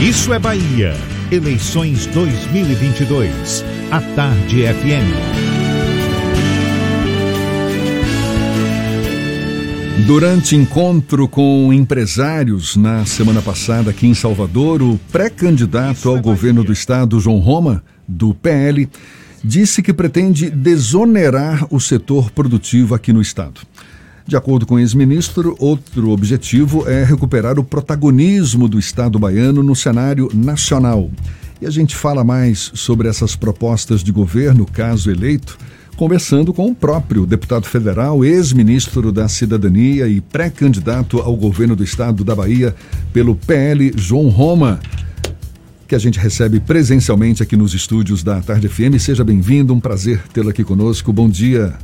Isso é Bahia. Eleições 2022. A Tarde FM. Durante encontro com empresários na semana passada aqui em Salvador, o pré-candidato ao governo do estado, João Roma, do PL, disse que pretende desonerar o setor produtivo aqui no estado. De acordo com o ex-ministro, outro objetivo é recuperar o protagonismo do Estado baiano no cenário nacional. E a gente fala mais sobre essas propostas de governo, caso eleito, conversando com o próprio deputado federal, ex-ministro da Cidadania e pré-candidato ao governo do Estado da Bahia pelo PL, João Roma que a gente recebe presencialmente aqui nos estúdios da Tarde FM. Seja bem-vindo, um prazer tê-lo aqui conosco. Bom dia.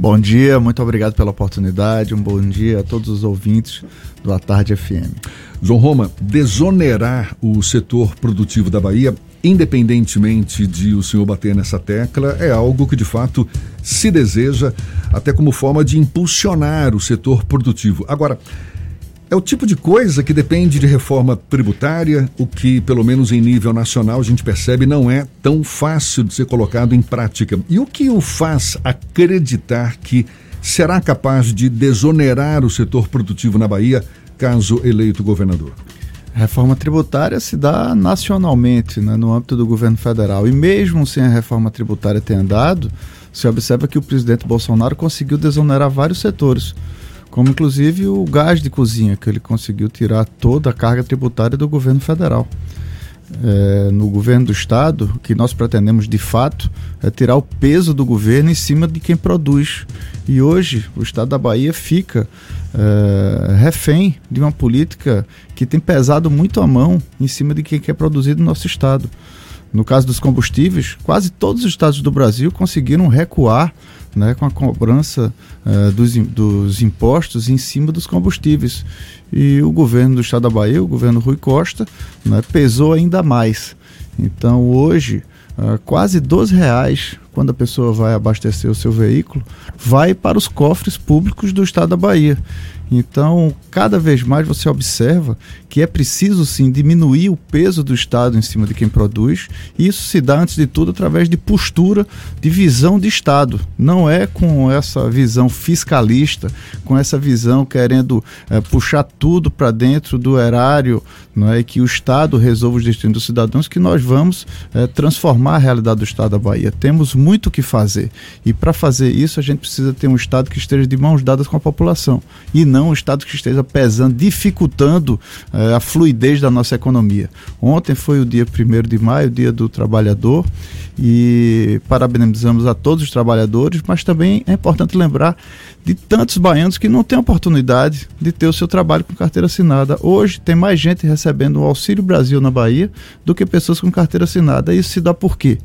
Bom dia, muito obrigado pela oportunidade. Um bom dia a todos os ouvintes do A Tarde FM. João Roma, desonerar o setor produtivo da Bahia, independentemente de o senhor bater nessa tecla, é algo que de fato se deseja, até como forma de impulsionar o setor produtivo. Agora, é o tipo de coisa que depende de reforma tributária, o que, pelo menos em nível nacional, a gente percebe não é tão fácil de ser colocado em prática. E o que o faz acreditar que será capaz de desonerar o setor produtivo na Bahia, caso eleito governador? Reforma tributária se dá nacionalmente, né, no âmbito do governo federal. E mesmo sem a reforma tributária ter andado, se observa que o presidente Bolsonaro conseguiu desonerar vários setores como inclusive o gás de cozinha, que ele conseguiu tirar toda a carga tributária do governo federal. É, no governo do estado, o que nós pretendemos de fato é tirar o peso do governo em cima de quem produz. E hoje o estado da Bahia fica é, refém de uma política que tem pesado muito a mão em cima de quem quer produzir no nosso estado. No caso dos combustíveis, quase todos os estados do Brasil conseguiram recuar né, com a cobrança uh, dos, dos impostos em cima dos combustíveis. E o governo do estado da Bahia, o governo Rui Costa, né, pesou ainda mais. Então hoje, uh, quase 12 reais quando a pessoa vai abastecer o seu veículo, vai para os cofres públicos do estado da Bahia. Então, cada vez mais você observa que é preciso sim diminuir o peso do Estado em cima de quem produz. E isso se dá, antes de tudo, através de postura, de visão de Estado. Não é com essa visão fiscalista, com essa visão querendo é, puxar tudo para dentro do erário, não é que o Estado resolva os destinos dos cidadãos, que nós vamos é, transformar a realidade do Estado da Bahia. Temos muito o que fazer. E para fazer isso, a gente precisa ter um Estado que esteja de mãos dadas com a população. E não um Estado que esteja pesando, dificultando eh, a fluidez da nossa economia. Ontem foi o dia 1 de maio, dia do trabalhador, e parabenizamos a todos os trabalhadores, mas também é importante lembrar de tantos baianos que não têm oportunidade de ter o seu trabalho com carteira assinada. Hoje tem mais gente recebendo o Auxílio Brasil na Bahia do que pessoas com carteira assinada. Isso se dá por quê?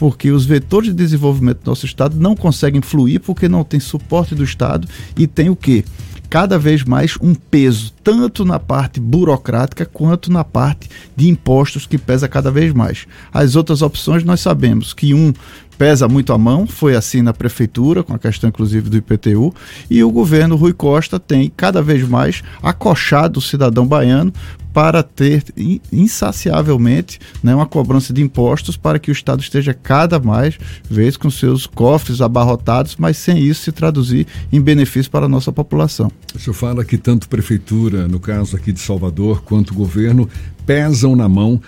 Porque os vetores de desenvolvimento do nosso estado não conseguem fluir porque não tem suporte do estado e tem o quê? cada vez mais um peso, tanto na parte burocrática quanto na parte de impostos, que pesa cada vez mais. As outras opções nós sabemos que um pesa muito a mão, foi assim na prefeitura, com a questão inclusive do IPTU, e o governo Rui Costa tem cada vez mais acochado o cidadão baiano para ter insaciavelmente né, uma cobrança de impostos para que o Estado esteja cada mais vez com seus cofres abarrotados, mas sem isso se traduzir em benefício para a nossa população. O senhor fala que tanto prefeitura, no caso aqui de Salvador, quanto governo pesam na mão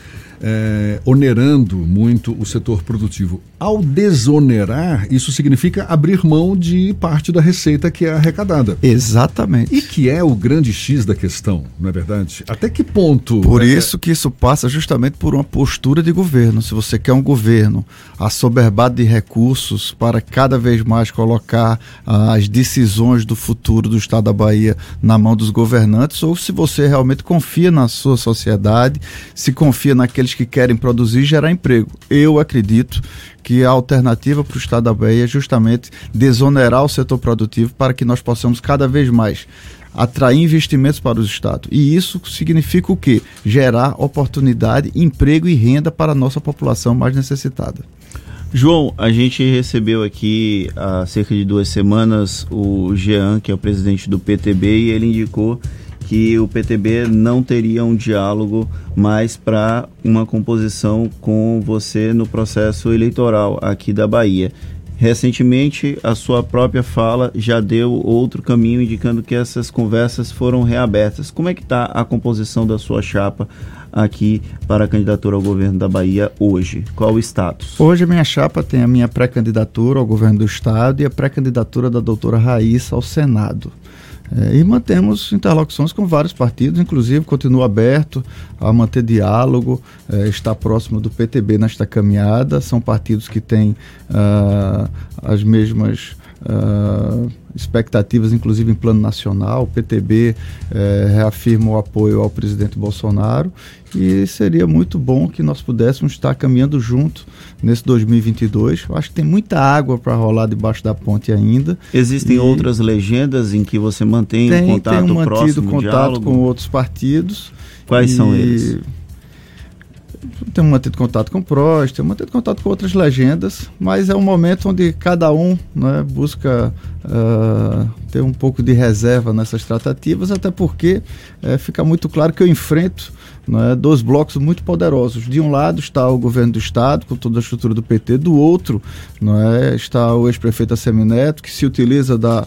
é, onerando muito o setor produtivo. Ao desonerar, isso significa abrir mão de parte da receita que é arrecadada. Exatamente. E que é o grande X da questão, não é verdade? Até que ponto. Por é... isso que isso passa justamente por uma postura de governo. Se você quer um governo assoberbado de recursos para cada vez mais colocar ah, as decisões do futuro do Estado da Bahia na mão dos governantes, ou se você realmente confia na sua sociedade, se confia naqueles que querem produzir e gerar emprego. Eu acredito que a alternativa para o Estado da Bahia é justamente desonerar o setor produtivo para que nós possamos cada vez mais atrair investimentos para o Estado. E isso significa o quê? Gerar oportunidade, emprego e renda para a nossa população mais necessitada. João, a gente recebeu aqui há cerca de duas semanas o Jean, que é o presidente do PTB, e ele indicou que o PTB não teria um diálogo mais para uma composição com você no processo eleitoral aqui da Bahia. Recentemente, a sua própria fala já deu outro caminho, indicando que essas conversas foram reabertas. Como é que está a composição da sua chapa aqui para a candidatura ao governo da Bahia hoje? Qual o status? Hoje a minha chapa tem a minha pré-candidatura ao governo do estado e a pré-candidatura da doutora Raíssa ao Senado. É, e mantemos interlocuções com vários partidos, inclusive continua aberto a manter diálogo, é, está próximo do PTB nesta caminhada. São partidos que têm uh, as mesmas uh, expectativas, inclusive em plano nacional. O PTB eh, reafirma o apoio ao presidente Bolsonaro e seria muito bom que nós pudéssemos estar caminhando junto nesse 2022. Eu acho que tem muita água para rolar debaixo da ponte ainda. Existem e outras legendas em que você mantém tem, um contato tenho mantido próximo, contato diálogo? com outros partidos. Quais e... são eles? Temos mantido contato com o Prost, temos mantido contato com outras legendas, mas é um momento onde cada um né, busca uh, ter um pouco de reserva nessas tratativas, até porque uh, fica muito claro que eu enfrento né, dois blocos muito poderosos. De um lado está o governo do Estado, com toda a estrutura do PT, do outro né, está o ex-prefeito Assemineto, que se utiliza da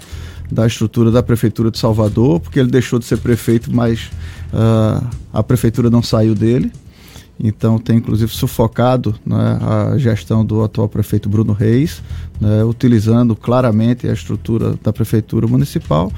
da estrutura da prefeitura de Salvador, porque ele deixou de ser prefeito, mas uh, a prefeitura não saiu dele. Então tem inclusive sufocado né, a gestão do atual prefeito Bruno Reis, né, utilizando claramente a estrutura da prefeitura municipal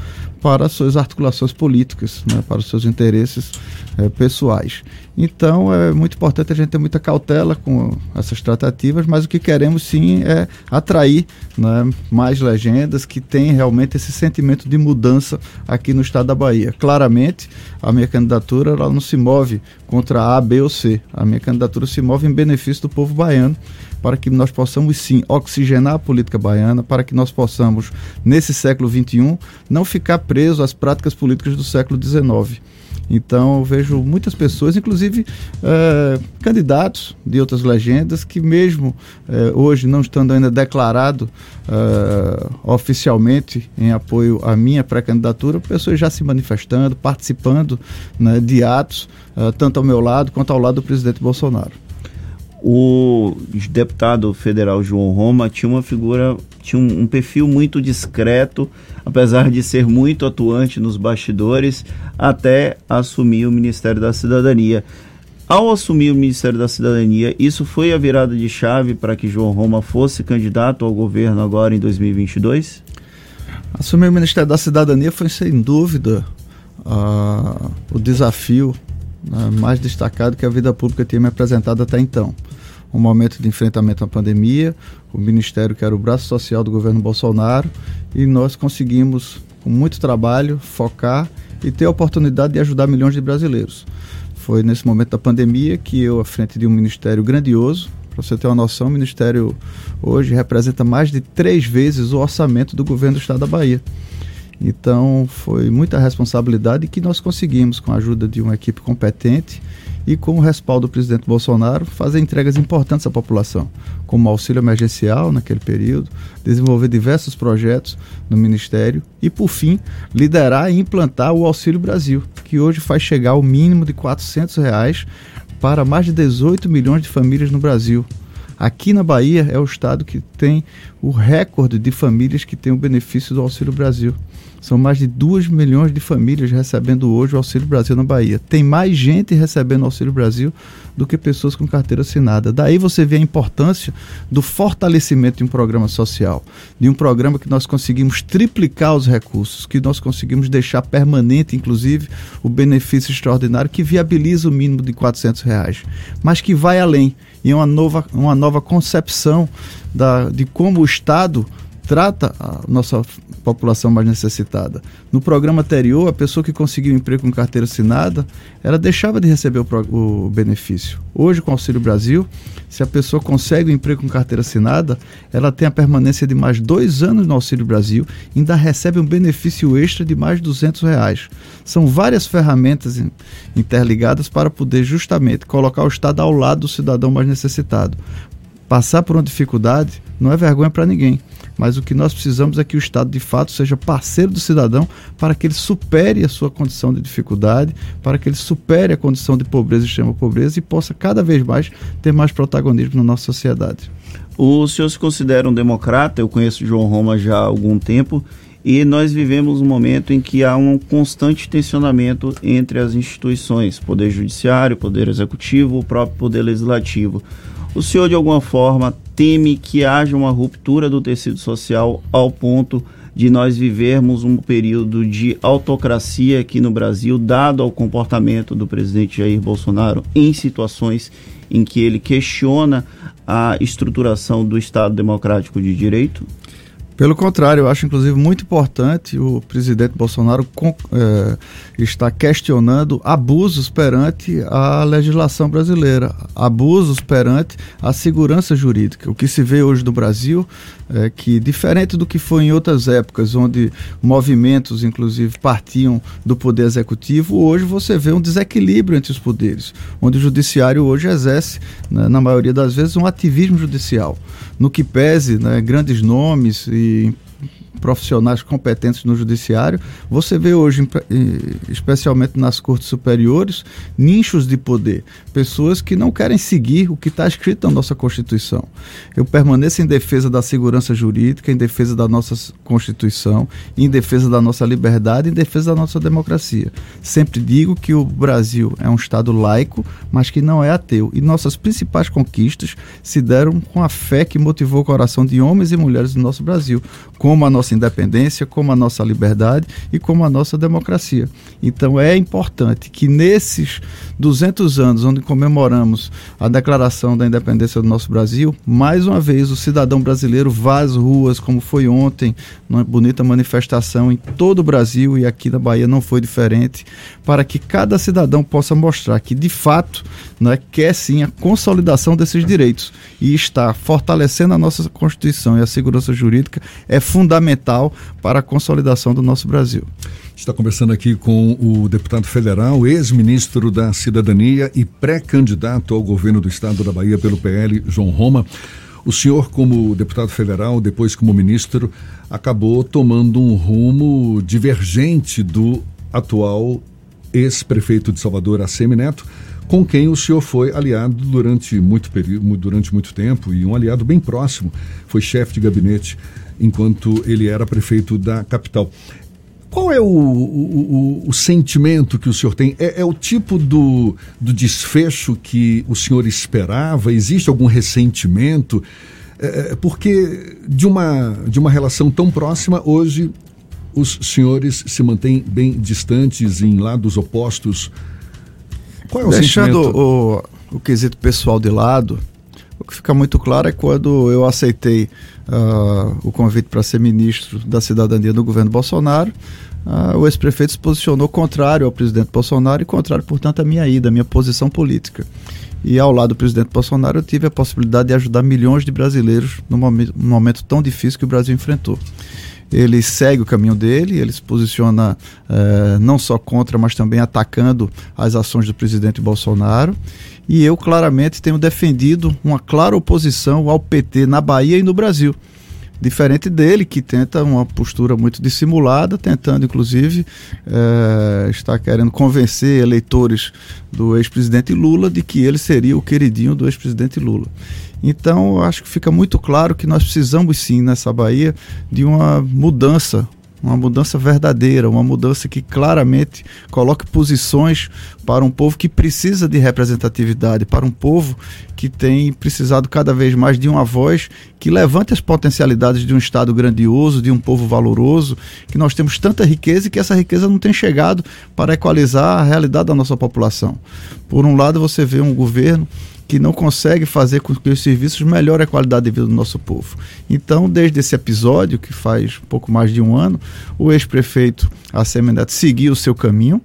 para suas articulações políticas, né, para os seus interesses é, pessoais. Então é muito importante a gente ter muita cautela com essas tratativas, mas o que queremos sim é atrair né, mais legendas que têm realmente esse sentimento de mudança aqui no estado da Bahia. Claramente, a minha candidatura ela não se move contra A, B ou C. A minha candidatura se move em benefício do povo baiano para que nós possamos sim oxigenar a política baiana, para que nós possamos, nesse século XXI, não ficar preso às práticas políticas do século XIX. Então eu vejo muitas pessoas, inclusive é, candidatos de outras legendas, que mesmo é, hoje não estando ainda declarado é, oficialmente em apoio à minha pré-candidatura, pessoas já se manifestando, participando né, de atos, tanto ao meu lado quanto ao lado do presidente Bolsonaro o deputado federal João Roma tinha uma figura, tinha um, perfil muito discreto, apesar de ser muito atuante nos bastidores, até assumir o Ministério da Cidadania. Ao assumir o Ministério da Cidadania, isso foi a virada de chave para que João Roma fosse candidato ao governo agora em 2022? Assumir o Ministério da Cidadania foi, sem dúvida, uh, o desafio né, mais destacado que a vida pública tinha me apresentado até então. Um momento de enfrentamento à pandemia, o Ministério que era o braço social do governo Bolsonaro, e nós conseguimos, com muito trabalho, focar e ter a oportunidade de ajudar milhões de brasileiros. Foi nesse momento da pandemia que eu, à frente de um ministério grandioso, para você ter uma noção, o ministério hoje representa mais de três vezes o orçamento do governo do estado da Bahia. Então foi muita responsabilidade que nós conseguimos, com a ajuda de uma equipe competente e com o respaldo do presidente Bolsonaro, fazer entregas importantes à população, como auxílio emergencial naquele período, desenvolver diversos projetos no Ministério e, por fim, liderar e implantar o Auxílio Brasil, que hoje faz chegar ao mínimo de 400 reais para mais de 18 milhões de famílias no Brasil. Aqui na Bahia é o estado que tem o recorde de famílias que têm o benefício do Auxílio Brasil. São mais de 2 milhões de famílias recebendo hoje o Auxílio Brasil na Bahia. Tem mais gente recebendo o Auxílio Brasil do que pessoas com carteira assinada. Daí você vê a importância do fortalecimento de um programa social, de um programa que nós conseguimos triplicar os recursos, que nós conseguimos deixar permanente, inclusive, o benefício extraordinário que viabiliza o mínimo de 400 reais, mas que vai além e é uma nova, uma nova concepção da, de como o Estado trata a nossa população mais necessitada. No programa anterior, a pessoa que conseguiu um emprego com carteira assinada, ela deixava de receber o, o, benefício. Hoje, com o Auxílio Brasil, se a pessoa consegue um emprego com carteira assinada, ela tem a permanência de mais dois anos no Auxílio Brasil e ainda recebe um benefício extra de mais de 200 reais. São várias ferramentas interligadas para poder justamente colocar o Estado ao lado do cidadão mais necessitado. Passar por uma dificuldade, não é vergonha para ninguém. Mas o que nós precisamos é que o Estado, de fato, seja parceiro do cidadão para que ele supere a sua condição de dificuldade, para que ele supere a condição de pobreza e extrema pobreza e possa cada vez mais ter mais protagonismo na nossa sociedade. O senhor se considera um democrata? Eu conheço João Roma já há algum tempo e nós vivemos um momento em que há um constante tensionamento entre as instituições, Poder Judiciário, Poder Executivo, o próprio Poder Legislativo. O senhor, de alguma forma, teme que haja uma ruptura do tecido social ao ponto de nós vivermos um período de autocracia aqui no Brasil, dado ao comportamento do presidente Jair Bolsonaro em situações em que ele questiona a estruturação do Estado Democrático de Direito? Pelo contrário, eu acho inclusive muito importante o presidente Bolsonaro é, estar questionando abusos perante a legislação brasileira, abusos perante a segurança jurídica. O que se vê hoje no Brasil é que, diferente do que foi em outras épocas, onde movimentos, inclusive, partiam do poder executivo, hoje você vê um desequilíbrio entre os poderes, onde o judiciário hoje exerce, né, na maioria das vezes, um ativismo judicial. No que pese né, grandes nomes e profissionais competentes no judiciário. Você vê hoje, especialmente nas cortes superiores, nichos de poder, pessoas que não querem seguir o que está escrito na nossa Constituição. Eu permaneço em defesa da segurança jurídica, em defesa da nossa Constituição, em defesa da nossa liberdade, em defesa da nossa democracia. Sempre digo que o Brasil é um Estado laico, mas que não é ateu. E nossas principais conquistas se deram com a fé que motivou o coração de homens e mulheres do nosso Brasil, como a nossa independência, como a nossa liberdade e como a nossa democracia. Então é importante que nesses 200 anos, onde comemoramos a declaração da independência do nosso Brasil, mais uma vez o cidadão brasileiro vá às ruas, como foi ontem, numa bonita manifestação em todo o Brasil e aqui na Bahia não foi diferente, para que cada cidadão possa mostrar que de fato né, quer sim a consolidação desses direitos e está fortalecendo a nossa Constituição e a segurança jurídica é fundamental para a consolidação do nosso Brasil. Está conversando aqui com o deputado federal, ex-ministro da Cidadania e pré-candidato ao governo do estado da Bahia pelo PL, João Roma. O senhor, como deputado federal, depois como ministro, acabou tomando um rumo divergente do atual ex-prefeito de Salvador, Assemi Neto, com quem o senhor foi aliado durante muito período, durante muito tempo e um aliado bem próximo, foi chefe de gabinete enquanto ele era prefeito da capital. Qual é o, o, o, o sentimento que o senhor tem? É, é o tipo do, do, desfecho que o senhor esperava? Existe algum ressentimento? É, é porque de uma, de uma relação tão próxima, hoje os senhores se mantêm bem distantes em lados opostos qual é o Deixando o, o quesito pessoal de lado, o que fica muito claro é quando eu aceitei uh, o convite para ser ministro da cidadania do governo Bolsonaro, uh, o ex-prefeito se posicionou contrário ao presidente Bolsonaro e contrário, portanto, à minha ida, à minha posição política. E ao lado do presidente Bolsonaro, eu tive a possibilidade de ajudar milhões de brasileiros num momento, num momento tão difícil que o Brasil enfrentou ele segue o caminho dele, ele se posiciona eh, não só contra, mas também atacando as ações do presidente Bolsonaro. E eu claramente tenho defendido uma clara oposição ao PT na Bahia e no Brasil. Diferente dele, que tenta uma postura muito dissimulada, tentando inclusive é, estar querendo convencer eleitores do ex-presidente Lula de que ele seria o queridinho do ex-presidente Lula. Então, acho que fica muito claro que nós precisamos sim nessa Bahia de uma mudança uma mudança verdadeira, uma mudança que claramente coloque posições para um povo que precisa de representatividade, para um povo que tem precisado cada vez mais de uma voz que levante as potencialidades de um Estado grandioso, de um povo valoroso, que nós temos tanta riqueza e que essa riqueza não tem chegado para equalizar a realidade da nossa população. Por um lado, você vê um governo que não consegue fazer com que os serviços melhorem a qualidade de vida do nosso povo. Então, desde esse episódio, que faz pouco mais de um ano, o ex-prefeito Assemi Neto seguiu o seu caminho,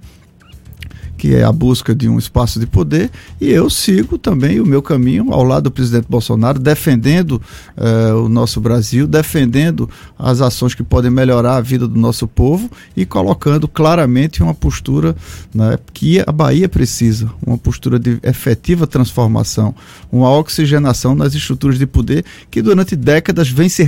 que é a busca de um espaço de poder, e eu sigo também o meu caminho ao lado do presidente Bolsonaro, defendendo uh, o nosso Brasil, defendendo as ações que podem melhorar a vida do nosso povo e colocando claramente uma postura né, que a Bahia precisa, uma postura de efetiva transformação, uma oxigenação nas estruturas de poder que durante décadas vem se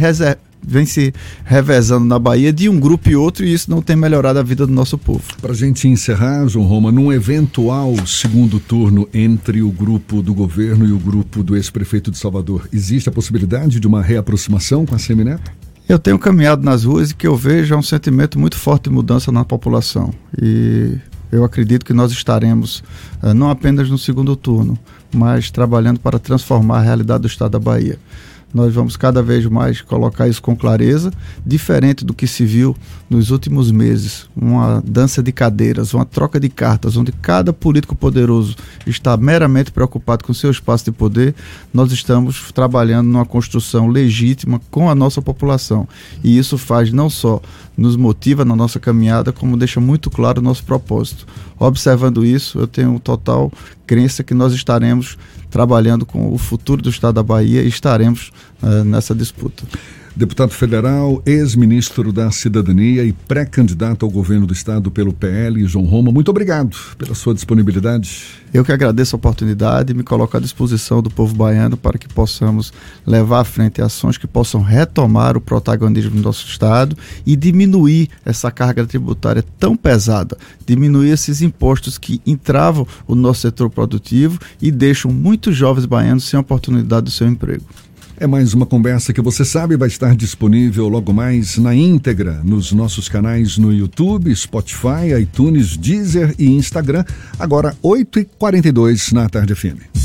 vem se revezando na Bahia de um grupo e outro e isso não tem melhorado a vida do nosso povo. Para a gente encerrar, João Roma, num eventual segundo turno entre o grupo do governo e o grupo do ex-prefeito de Salvador, existe a possibilidade de uma reaproximação com a Semineto? Eu tenho caminhado nas ruas e que eu vejo é um sentimento muito forte de mudança na população. E eu acredito que nós estaremos eh, não apenas no segundo turno, mas trabalhando para transformar a realidade do estado da Bahia nós vamos cada vez mais colocar isso com clareza, diferente do que se viu nos últimos meses, uma dança de cadeiras, uma troca de cartas, onde cada político poderoso está meramente preocupado com seu espaço de poder, nós estamos trabalhando numa construção legítima com a nossa população. E isso faz não só nos motiva na nossa caminhada, como deixa muito claro o nosso propósito. Observando isso, eu tenho total crença que nós estaremos trabalhando com o futuro do Estado da Bahia e estaremos uh, nessa disputa. Deputado federal, ex-ministro da Cidadania e pré-candidato ao governo do Estado pelo PL, João Roma, muito obrigado pela sua disponibilidade. Eu que agradeço a oportunidade e me coloco à disposição do povo baiano para que possamos levar à frente ações que possam retomar o protagonismo do nosso Estado e diminuir essa carga tributária tão pesada, diminuir esses impostos que entravam o nosso setor produtivo e deixam muitos jovens baianos sem oportunidade do seu emprego. É mais uma conversa que você sabe vai estar disponível logo mais na íntegra nos nossos canais no YouTube, Spotify, iTunes, Deezer e Instagram. Agora, 8h42 na Tarde FM.